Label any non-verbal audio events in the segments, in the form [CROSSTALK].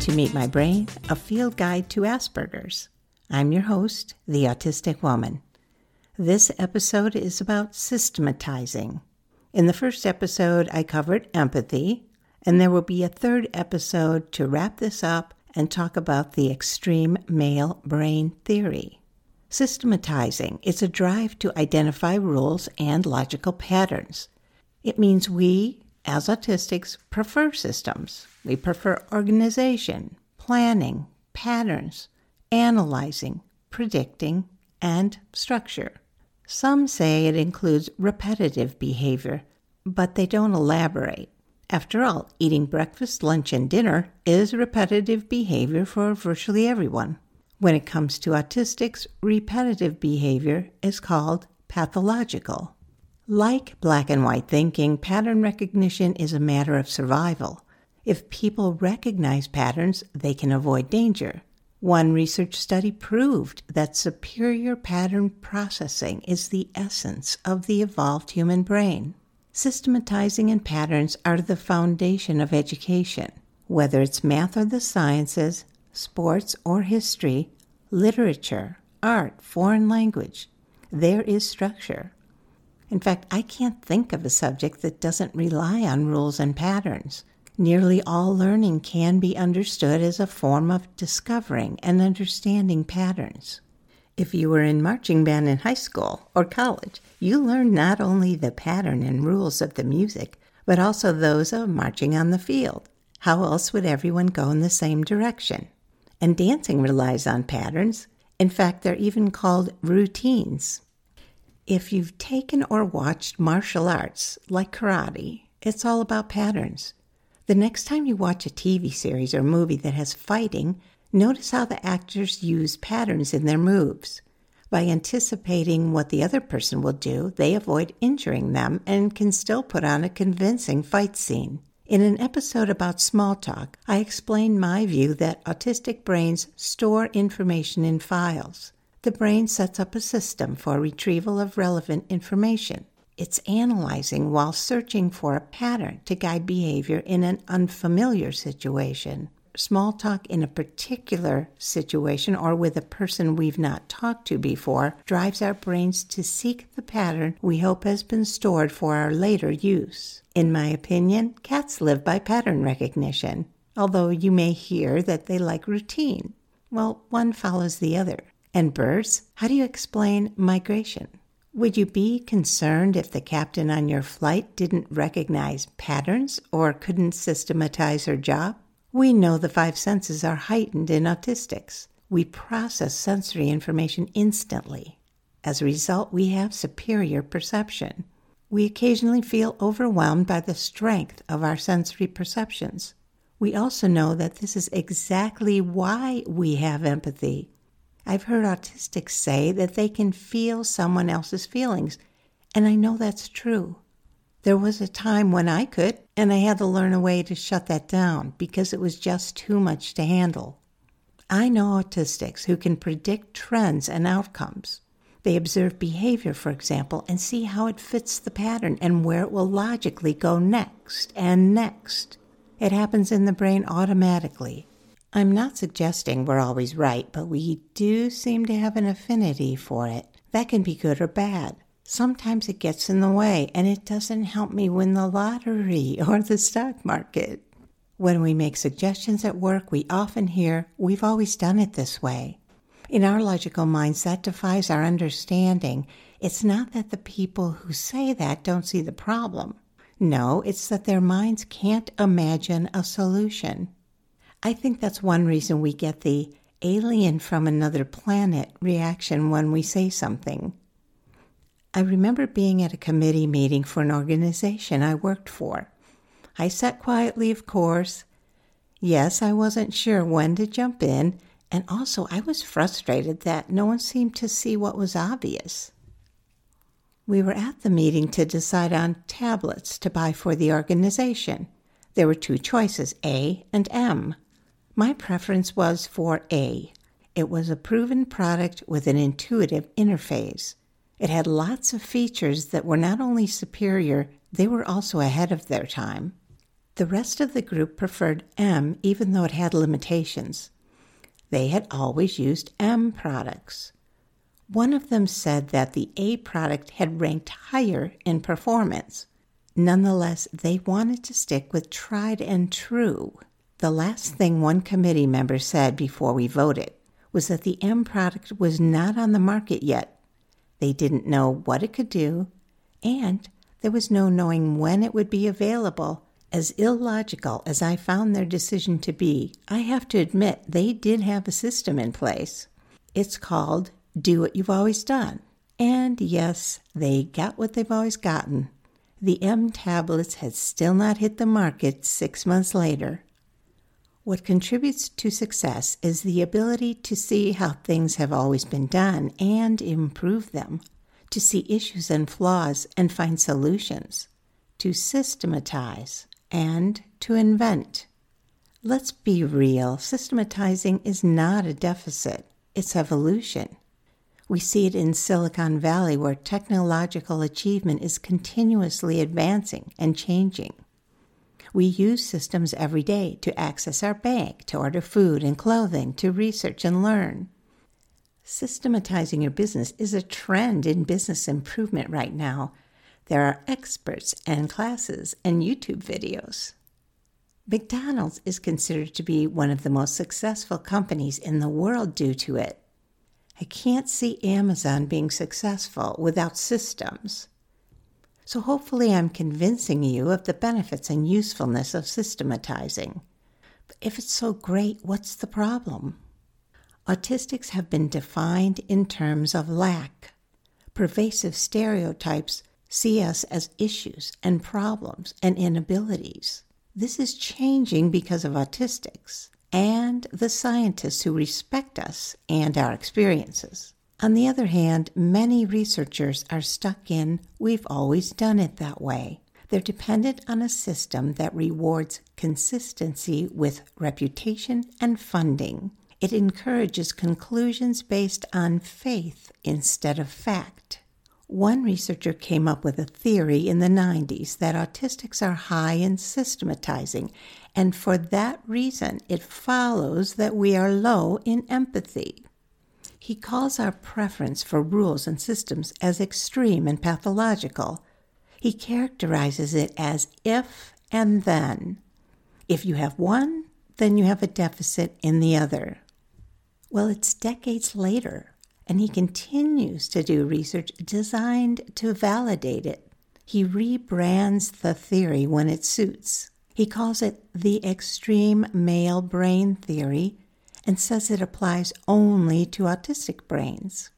To Meet My Brain, a field guide to Asperger's. I'm your host, the Autistic Woman. This episode is about systematizing. In the first episode, I covered empathy, and there will be a third episode to wrap this up and talk about the extreme male brain theory. Systematizing is a drive to identify rules and logical patterns. It means we, as autistics, prefer systems. We prefer organization, planning, patterns, analyzing, predicting, and structure. Some say it includes repetitive behavior, but they don't elaborate. After all, eating breakfast, lunch, and dinner is repetitive behavior for virtually everyone. When it comes to autistics, repetitive behavior is called pathological. Like black and white thinking, pattern recognition is a matter of survival. If people recognize patterns, they can avoid danger. One research study proved that superior pattern processing is the essence of the evolved human brain. Systematizing and patterns are the foundation of education. Whether it's math or the sciences, sports or history, literature, art, foreign language, there is structure. In fact, I can't think of a subject that doesn't rely on rules and patterns. Nearly all learning can be understood as a form of discovering and understanding patterns. If you were in marching band in high school or college, you learned not only the pattern and rules of the music, but also those of marching on the field. How else would everyone go in the same direction? And dancing relies on patterns. In fact, they're even called routines. If you've taken or watched martial arts like karate, it's all about patterns. The next time you watch a TV series or movie that has fighting, notice how the actors use patterns in their moves. By anticipating what the other person will do, they avoid injuring them and can still put on a convincing fight scene. In an episode about small talk, I explained my view that autistic brains store information in files the brain sets up a system for retrieval of relevant information. It's analyzing while searching for a pattern to guide behavior in an unfamiliar situation. Small talk in a particular situation or with a person we've not talked to before drives our brains to seek the pattern we hope has been stored for our later use. In my opinion, cats live by pattern recognition, although you may hear that they like routine. Well, one follows the other. And birds, how do you explain migration? Would you be concerned if the captain on your flight didn't recognize patterns or couldn't systematize her job? We know the five senses are heightened in autistics. We process sensory information instantly. As a result, we have superior perception. We occasionally feel overwhelmed by the strength of our sensory perceptions. We also know that this is exactly why we have empathy. I've heard autistics say that they can feel someone else's feelings, and I know that's true. There was a time when I could, and I had to learn a way to shut that down because it was just too much to handle. I know autistics who can predict trends and outcomes. They observe behavior, for example, and see how it fits the pattern and where it will logically go next and next. It happens in the brain automatically. I'm not suggesting we're always right, but we do seem to have an affinity for it. That can be good or bad. Sometimes it gets in the way and it doesn't help me win the lottery [LAUGHS] or the stock market. When we make suggestions at work, we often hear, We've always done it this way. In our logical minds, that defies our understanding. It's not that the people who say that don't see the problem. No, it's that their minds can't imagine a solution. I think that's one reason we get the alien from another planet reaction when we say something. I remember being at a committee meeting for an organization I worked for. I sat quietly, of course. Yes, I wasn't sure when to jump in, and also I was frustrated that no one seemed to see what was obvious. We were at the meeting to decide on tablets to buy for the organization. There were two choices, A and M. My preference was for A. It was a proven product with an intuitive interface. It had lots of features that were not only superior, they were also ahead of their time. The rest of the group preferred M even though it had limitations. They had always used M products. One of them said that the A product had ranked higher in performance. Nonetheless, they wanted to stick with tried and true. The last thing one committee member said before we voted was that the M product was not on the market yet. They didn't know what it could do, and there was no knowing when it would be available. As illogical as I found their decision to be, I have to admit they did have a system in place. It's called do what you've always done. And yes, they got what they've always gotten. The M tablets had still not hit the market six months later. What contributes to success is the ability to see how things have always been done and improve them, to see issues and flaws and find solutions, to systematize, and to invent. Let's be real systematizing is not a deficit, it's evolution. We see it in Silicon Valley, where technological achievement is continuously advancing and changing. We use systems every day to access our bank, to order food and clothing, to research and learn. Systematizing your business is a trend in business improvement right now. There are experts and classes and YouTube videos. McDonald's is considered to be one of the most successful companies in the world due to it. I can't see Amazon being successful without systems. So hopefully, I'm convincing you of the benefits and usefulness of systematizing. But if it's so great, what's the problem? Autistics have been defined in terms of lack. Pervasive stereotypes see us as issues and problems and inabilities. This is changing because of autistics and the scientists who respect us and our experiences. On the other hand, many researchers are stuck in we've always done it that way. They're dependent on a system that rewards consistency with reputation and funding. It encourages conclusions based on faith instead of fact. One researcher came up with a theory in the 90s that autistics are high in systematizing, and for that reason, it follows that we are low in empathy. He calls our preference for rules and systems as extreme and pathological. He characterizes it as if and then. If you have one, then you have a deficit in the other. Well, it's decades later, and he continues to do research designed to validate it. He rebrands the theory when it suits. He calls it the extreme male brain theory and says it applies only to autistic brains.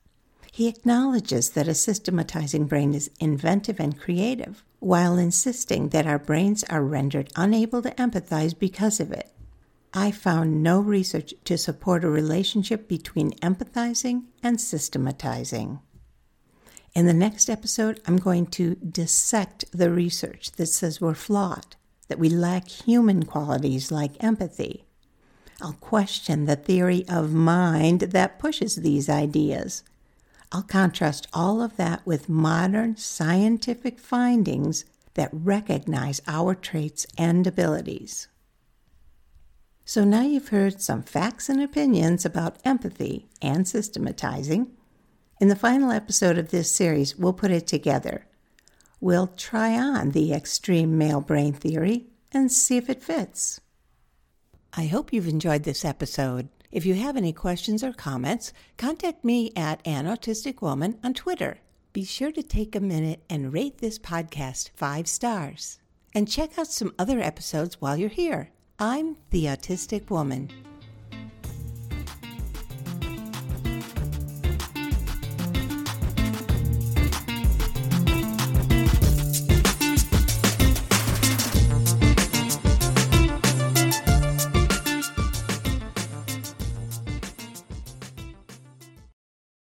He acknowledges that a systematizing brain is inventive and creative, while insisting that our brains are rendered unable to empathize because of it. I found no research to support a relationship between empathizing and systematizing. In the next episode, I'm going to dissect the research that says we're flawed, that we lack human qualities like empathy. I'll question the theory of mind that pushes these ideas. I'll contrast all of that with modern scientific findings that recognize our traits and abilities. So now you've heard some facts and opinions about empathy and systematizing. In the final episode of this series, we'll put it together. We'll try on the extreme male brain theory and see if it fits. I hope you've enjoyed this episode. If you have any questions or comments, contact me at An Autistic Woman on Twitter. Be sure to take a minute and rate this podcast five stars. And check out some other episodes while you're here. I'm the Autistic Woman.